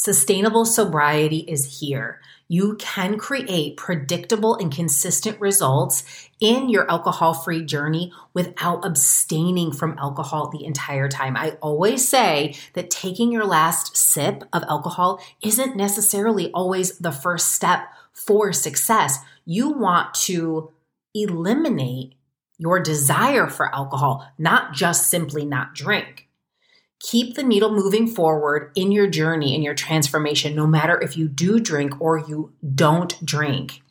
Sustainable sobriety is here. You can create predictable and consistent results in your alcohol free journey without abstaining from alcohol the entire time. I always say that taking your last sip of alcohol isn't necessarily always the first step for success. You want to eliminate your desire for alcohol, not just simply not drink keep the needle moving forward in your journey, in your transformation, no matter if you do drink or you don't drink.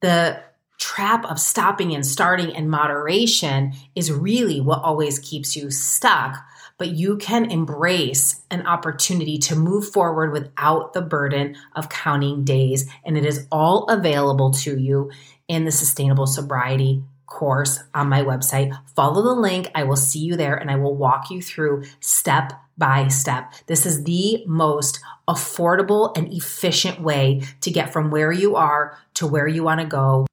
The trap of stopping and starting and moderation is really what always keeps you stuck. But you can embrace an opportunity to move forward without the burden of counting days. And it is all available to you in the Sustainable Sobriety course on my website. Follow the link. I will see you there and I will walk you through step by step. This is the most affordable and efficient way to get from where you are to where you want to go,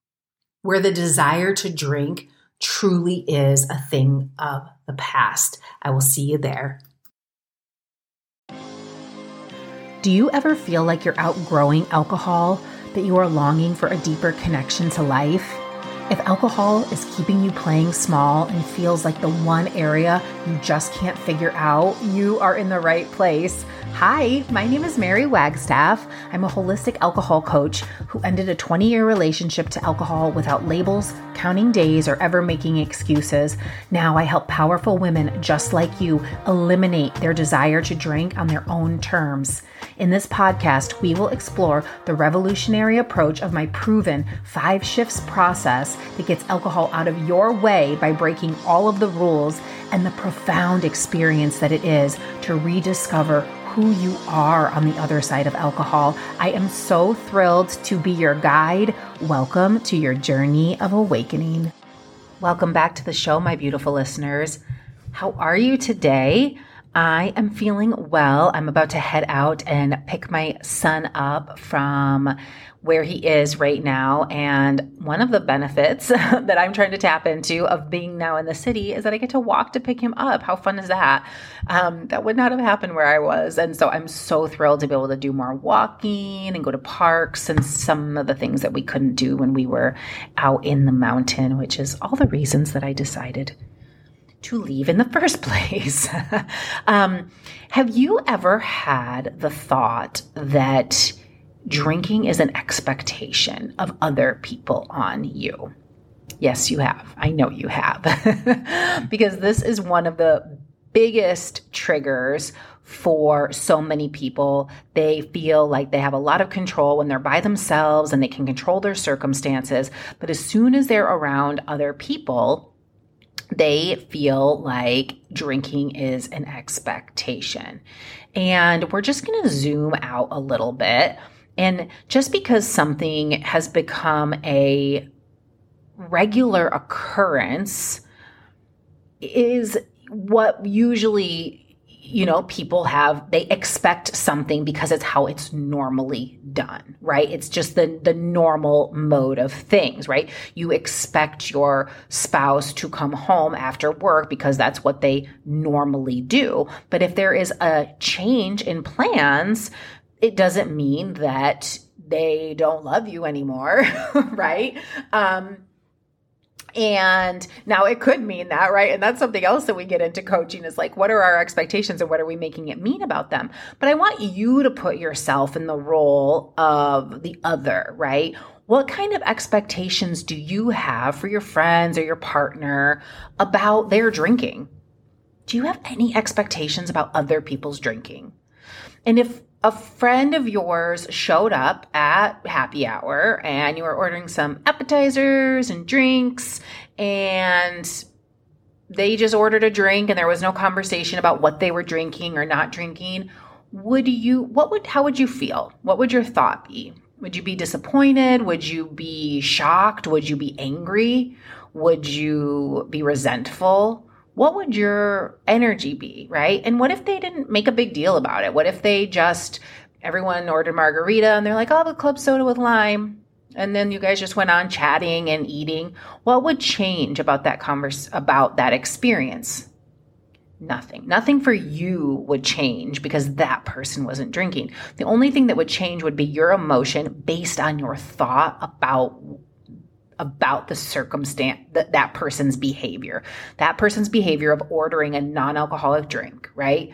where the desire to drink truly is a thing of the past. I will see you there. Do you ever feel like you're outgrowing alcohol, that you are longing for a deeper connection to life? If alcohol is keeping you playing small and feels like the one area you just can't figure out, you are in the right place. Hi, my name is Mary Wagstaff. I'm a holistic alcohol coach who ended a 20 year relationship to alcohol without labels, counting days, or ever making excuses. Now I help powerful women just like you eliminate their desire to drink on their own terms. In this podcast, we will explore the revolutionary approach of my proven five shifts process that gets alcohol out of your way by breaking all of the rules and the profound experience that it is to rediscover who you are on the other side of alcohol. I am so thrilled to be your guide. Welcome to your journey of awakening. Welcome back to the show, my beautiful listeners. How are you today? I am feeling well. I'm about to head out and pick my son up from where he is right now. And one of the benefits that I'm trying to tap into of being now in the city is that I get to walk to pick him up. How fun is that? Um, that would not have happened where I was. And so I'm so thrilled to be able to do more walking and go to parks and some of the things that we couldn't do when we were out in the mountain, which is all the reasons that I decided to leave in the first place. um, have you ever had the thought that drinking is an expectation of other people on you? Yes, you have. I know you have. because this is one of the biggest triggers for so many people. They feel like they have a lot of control when they're by themselves and they can control their circumstances. But as soon as they're around other people, they feel like drinking is an expectation. And we're just going to zoom out a little bit. And just because something has become a regular occurrence is what usually you know, people have, they expect something because it's how it's normally done, right? It's just the, the normal mode of things, right? You expect your spouse to come home after work because that's what they normally do. But if there is a change in plans, it doesn't mean that they don't love you anymore, right? Um, and now it could mean that, right? And that's something else that we get into coaching is like, what are our expectations and what are we making it mean about them? But I want you to put yourself in the role of the other, right? What kind of expectations do you have for your friends or your partner about their drinking? Do you have any expectations about other people's drinking? And if a friend of yours showed up at happy hour and you were ordering some appetizers and drinks and they just ordered a drink and there was no conversation about what they were drinking or not drinking. Would you what would how would you feel? What would your thought be? Would you be disappointed? Would you be shocked? Would you be angry? Would you be resentful what would your energy be, right? And what if they didn't make a big deal about it? What if they just, everyone ordered margarita and they're like, oh, the club soda with lime. And then you guys just went on chatting and eating. What would change about that converse, about that experience? Nothing. Nothing for you would change because that person wasn't drinking. The only thing that would change would be your emotion based on your thought about about the circumstance that that person's behavior. That person's behavior of ordering a non-alcoholic drink, right?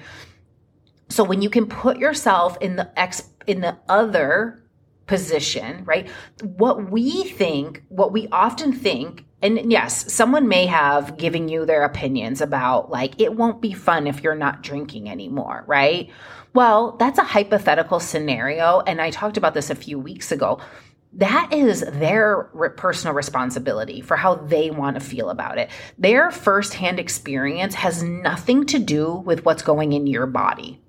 So when you can put yourself in the ex in the other position, right? What we think, what we often think and yes, someone may have given you their opinions about like, it won't be fun if you're not drinking anymore, right? Well, that's a hypothetical scenario. And I talked about this a few weeks ago. That is their personal responsibility for how they want to feel about it. Their firsthand experience has nothing to do with what's going in your body.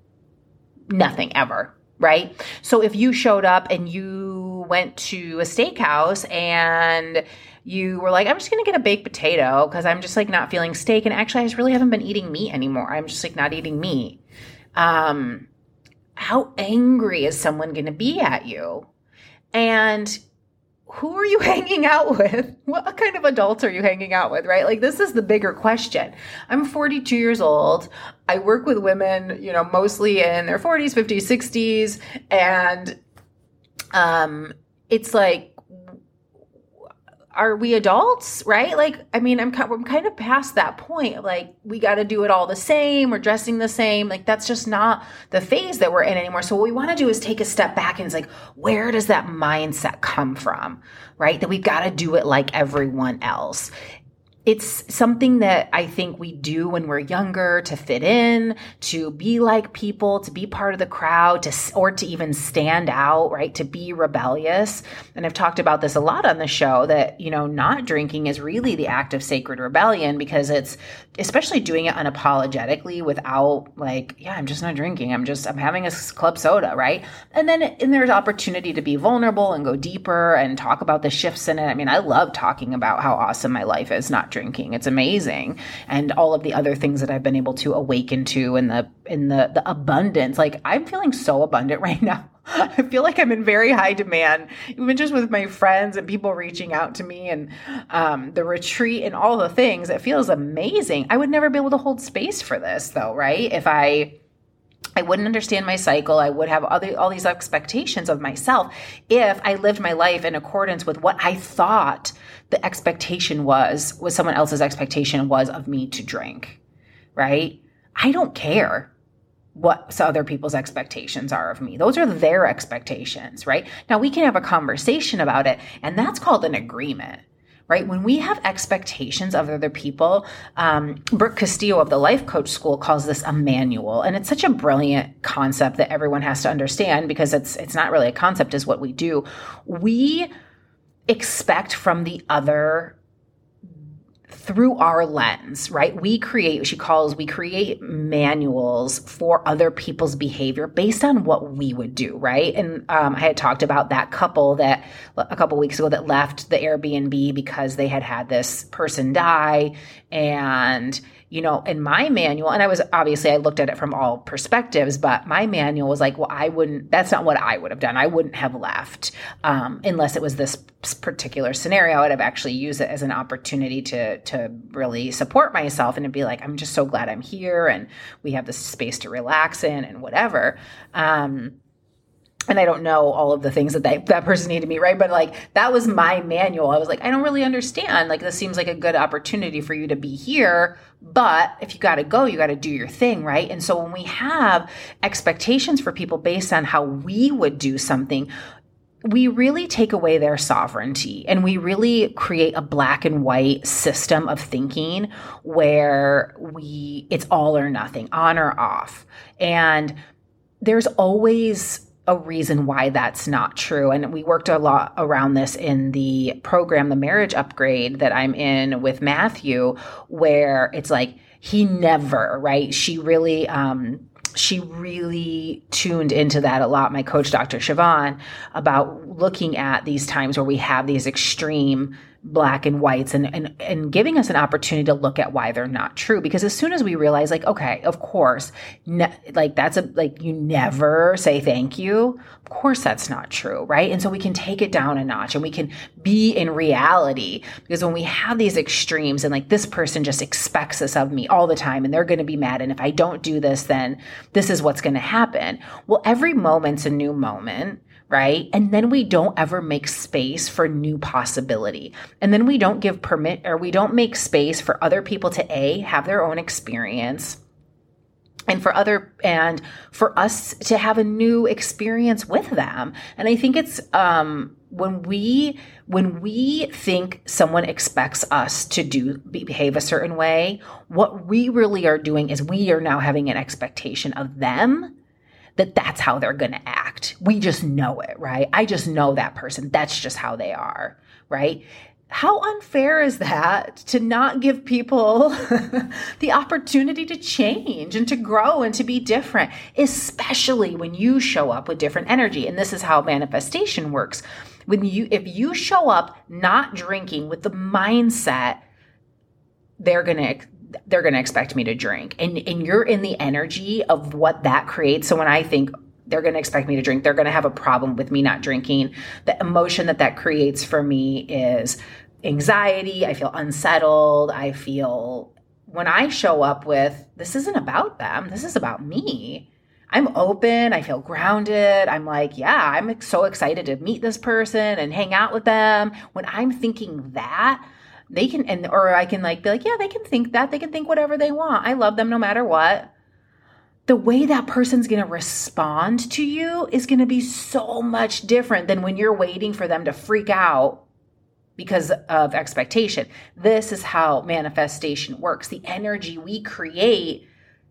Nothing ever, right? So if you showed up and you went to a steakhouse and you were like, I'm just going to get a baked potato because I'm just like not feeling steak. And actually, I just really haven't been eating meat anymore. I'm just like not eating meat. Um, how angry is someone going to be at you? And who are you hanging out with? What kind of adults are you hanging out with, right? Like, this is the bigger question. I'm 42 years old. I work with women, you know, mostly in their 40s, 50s, 60s. And um, it's like, are we adults, right? Like, I mean, I'm, I'm kind of past that point. Like, we got to do it all the same. We're dressing the same. Like, that's just not the phase that we're in anymore. So, what we want to do is take a step back and it's like, where does that mindset come from, right? That we've got to do it like everyone else it's something that I think we do when we're younger to fit in, to be like people, to be part of the crowd, to or to even stand out, right? To be rebellious. And I've talked about this a lot on the show that, you know, not drinking is really the act of sacred rebellion because it's especially doing it unapologetically without like, yeah, I'm just not drinking. I'm just I'm having a club soda, right? And then and there's opportunity to be vulnerable and go deeper and talk about the shifts in it. I mean, I love talking about how awesome my life is not drinking. It's amazing. And all of the other things that I've been able to awaken to and the in the the abundance. Like I'm feeling so abundant right now. I feel like I'm in very high demand, even just with my friends and people reaching out to me and um, the retreat and all the things. It feels amazing. I would never be able to hold space for this though, right? If I I wouldn't understand my cycle. I would have other, all these expectations of myself if I lived my life in accordance with what I thought the expectation was, was someone else's expectation was of me to drink, right? I don't care what other people's expectations are of me. Those are their expectations, right? Now we can have a conversation about it, and that's called an agreement right? When we have expectations of other people, um, Brooke Castillo of the Life Coach School calls this a manual, and it's such a brilliant concept that everyone has to understand because it's it's not really a concept; is what we do. We expect from the other through our lens, right? We create, she calls, we create manuals for other people's behavior based on what we would do, right? And um, I had talked about that couple that a couple weeks ago that left the Airbnb because they had had this person die and you know, in my manual, and I was obviously I looked at it from all perspectives, but my manual was like, well, I wouldn't. That's not what I would have done. I wouldn't have left um, unless it was this particular scenario. I'd have actually used it as an opportunity to to really support myself and to be like, I'm just so glad I'm here, and we have this space to relax in, and whatever. Um, and I don't know all of the things that they, that person needed me, right? But like that was my manual. I was like, I don't really understand. Like this seems like a good opportunity for you to be here, but if you got to go, you got to do your thing, right? And so when we have expectations for people based on how we would do something, we really take away their sovereignty and we really create a black and white system of thinking where we it's all or nothing, on or off. And there's always a reason why that's not true. And we worked a lot around this in the program, the marriage upgrade that I'm in with Matthew, where it's like, he never, right? She really, um, she really tuned into that a lot. My coach, Dr. Siobhan, about looking at these times where we have these extreme black and whites and, and and giving us an opportunity to look at why they're not true. Because as soon as we realize like okay of course ne- like that's a like you never say thank you. Of course that's not true right? And so we can take it down a notch and we can be in reality. Because when we have these extremes and like this person just expects this of me all the time and they're going to be mad. And if I don't do this then this is what's going to happen. Well every moment's a new moment right? And then we don't ever make space for new possibility. And then we don't give permit or we don't make space for other people to A, have their own experience and for other and for us to have a new experience with them and i think it's um when we when we think someone expects us to do behave a certain way what we really are doing is we are now having an expectation of them that that's how they're going to act. We just know it, right? I just know that person. That's just how they are, right? How unfair is that to not give people the opportunity to change and to grow and to be different, especially when you show up with different energy? And this is how manifestation works. When you if you show up not drinking with the mindset they're going to they're going to expect me to drink. And and you're in the energy of what that creates. So when I think they're going to expect me to drink, they're going to have a problem with me not drinking. The emotion that that creates for me is anxiety. I feel unsettled. I feel when I show up with this isn't about them. This is about me. I'm open. I feel grounded. I'm like, yeah, I'm so excited to meet this person and hang out with them. When I'm thinking that, they can and or I can like be like, yeah, they can think that. They can think whatever they want. I love them no matter what. The way that person's going to respond to you is going to be so much different than when you're waiting for them to freak out because of expectation. This is how manifestation works. The energy we create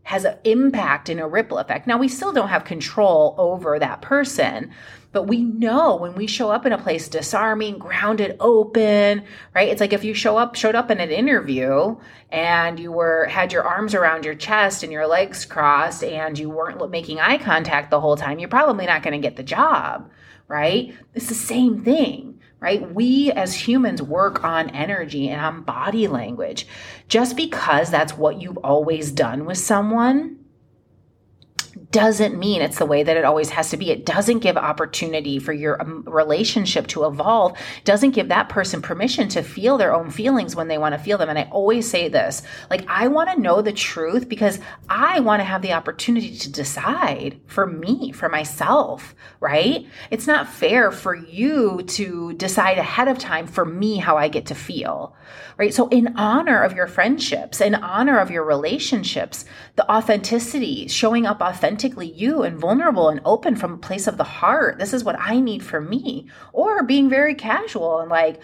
has an impact and a ripple effect. Now, we still don't have control over that person, but we know when we show up in a place disarming, grounded, open, right? It's like if you show up, showed up in an interview and you were, had your arms around your chest and your legs crossed and you weren't making eye contact the whole time, you're probably not going to get the job, right? It's the same thing, right? We as humans work on energy and on body language. Just because that's what you've always done with someone doesn't mean it's the way that it always has to be. It doesn't give opportunity for your um, relationship to evolve, doesn't give that person permission to feel their own feelings when they want to feel them. And I always say this like, I want to know the truth because I want to have the opportunity to decide for me, for myself, right? It's not fair for you to decide ahead of time for me how I get to feel, right? So, in honor of your friendships, in honor of your relationships, the authenticity, showing up authentic authentically you and vulnerable and open from a place of the heart. This is what I need for me. Or being very casual and like,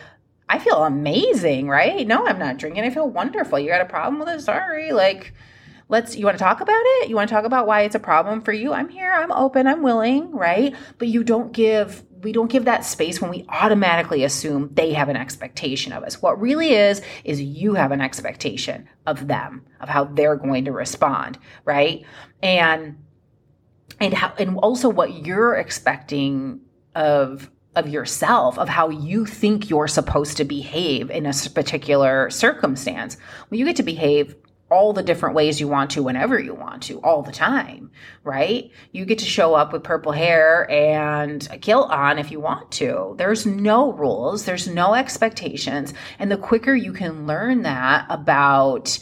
I feel amazing, right? No, I'm not drinking. I feel wonderful. You got a problem with it? Sorry. Like, let's, you want to talk about it? You want to talk about why it's a problem for you? I'm here. I'm open. I'm willing, right? But you don't give we don't give that space when we automatically assume they have an expectation of us. What really is, is you have an expectation of them, of how they're going to respond, right? And and how and also what you're expecting of of yourself of how you think you're supposed to behave in a particular circumstance. Well you get to behave all the different ways you want to whenever you want to all the time right? You get to show up with purple hair and a kilt on if you want to. There's no rules. There's no expectations. And the quicker you can learn that about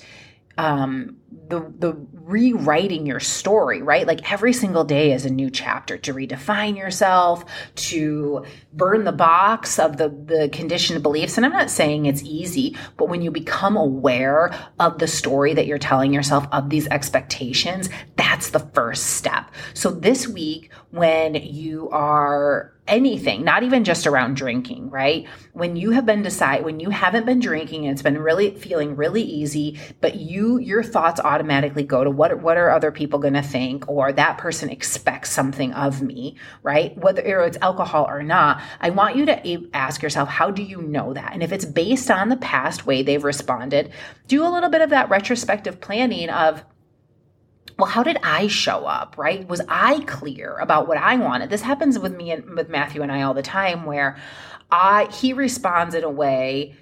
um, the the rewriting your story, right? Like every single day is a new chapter to redefine yourself, to burn the box of the the conditioned beliefs. And I'm not saying it's easy, but when you become aware of the story that you're telling yourself of these expectations, that's the first step. So this week when you are anything, not even just around drinking, right? When you have been decide when you haven't been drinking and it's been really feeling really easy, but you your thoughts automatically go to what what are other people going to think or that person expects something of me, right? Whether it's alcohol or not, I want you to ask yourself how do you know that? And if it's based on the past way they've responded, do a little bit of that retrospective planning of well, how did I show up, right? Was I clear about what I wanted? This happens with me and with Matthew and I all the time where I he responds in a way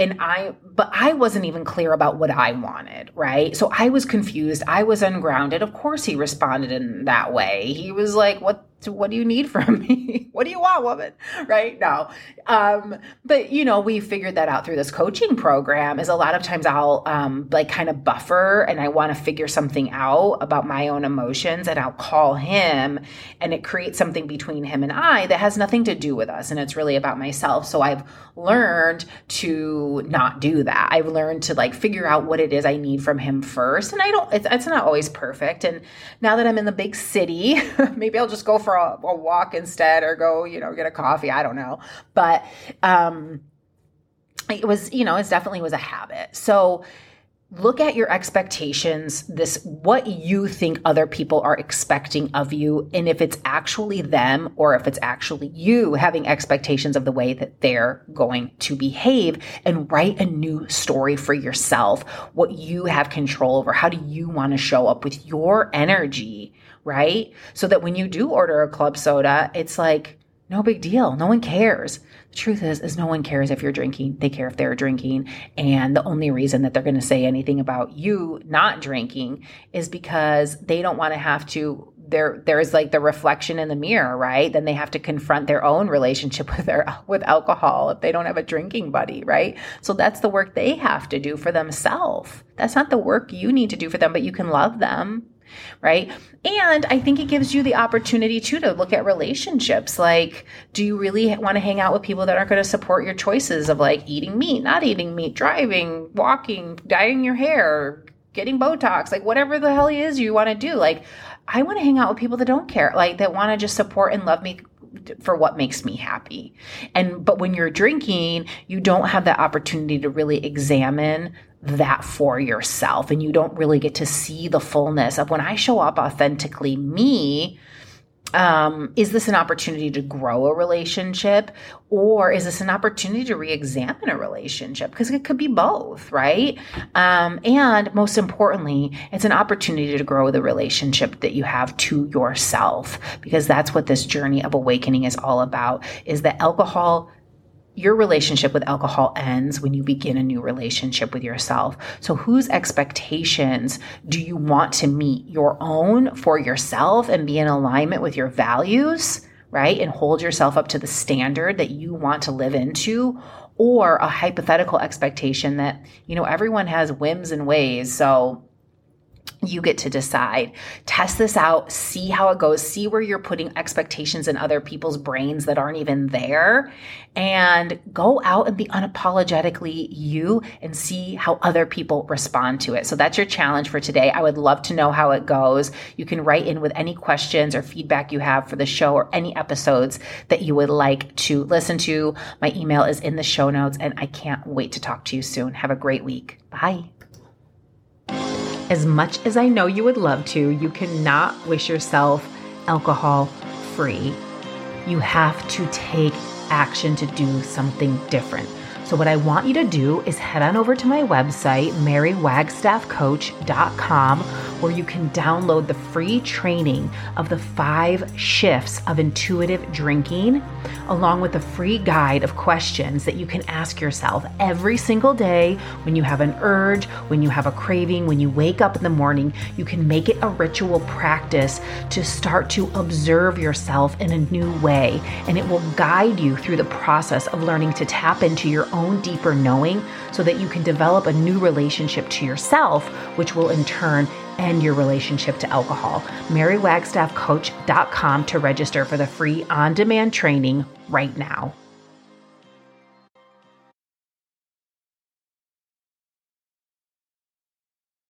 and I, but I wasn't even clear about what I wanted, right? So I was confused. I was ungrounded. Of course, he responded in that way. He was like, What what do you need from me? what do you want, woman? Right? now. Um, but you know, we figured that out through this coaching program is a lot of times I'll um like kind of buffer and I want to figure something out about my own emotions and I'll call him and it creates something between him and I that has nothing to do with us and it's really about myself. So I've learned to not do that. I've learned to like figure out what it is I need from him first. And I don't it's, it's not always perfect. And now that I'm in the big city, maybe I'll just go for for a, a walk instead or go, you know, get a coffee. I don't know. But um, it was, you know, it definitely was a habit. So, look at your expectations this what you think other people are expecting of you and if it's actually them or if it's actually you having expectations of the way that they're going to behave and write a new story for yourself what you have control over how do you want to show up with your energy right? So that when you do order a club soda, it's like, no big deal. No one cares. The truth is, is no one cares if you're drinking. They care if they're drinking. And the only reason that they're going to say anything about you not drinking is because they don't want to have to there there's like the reflection in the mirror, right? Then they have to confront their own relationship with their with alcohol if they don't have a drinking buddy, right? So that's the work they have to do for themselves. That's not the work you need to do for them, but you can love them right? And I think it gives you the opportunity too to look at relationships. Like, do you really want to hang out with people that aren't going to support your choices of like eating meat, not eating meat, driving, walking, dyeing your hair, getting Botox, like whatever the hell it is you want to do? Like, I want to hang out with people that don't care, like that want to just support and love me for what makes me happy. And but when you're drinking, you don't have that opportunity to really examine that for yourself and you don't really get to see the fullness of when I show up authentically me um, is this an opportunity to grow a relationship or is this an opportunity to re-examine a relationship? Because it could be both right? Um, and most importantly it's an opportunity to grow the relationship that you have to yourself because that's what this journey of awakening is all about is that alcohol your relationship with alcohol ends when you begin a new relationship with yourself. So, whose expectations do you want to meet? Your own for yourself and be in alignment with your values, right? And hold yourself up to the standard that you want to live into, or a hypothetical expectation that, you know, everyone has whims and ways. So, you get to decide. Test this out, see how it goes, see where you're putting expectations in other people's brains that aren't even there, and go out and be unapologetically you and see how other people respond to it. So that's your challenge for today. I would love to know how it goes. You can write in with any questions or feedback you have for the show or any episodes that you would like to listen to. My email is in the show notes, and I can't wait to talk to you soon. Have a great week. Bye. As much as I know you would love to, you cannot wish yourself alcohol free. You have to take action to do something different. So, what I want you to do is head on over to my website, marywagstaffcoach.com, where you can download the free training of the five shifts of intuitive drinking, along with a free guide of questions that you can ask yourself every single day when you have an urge, when you have a craving, when you wake up in the morning. You can make it a ritual practice to start to observe yourself in a new way, and it will guide you through the process of learning to tap into your own own deeper knowing so that you can develop a new relationship to yourself, which will in turn end your relationship to alcohol. MaryWagstaffCoach.com to register for the free on demand training right now.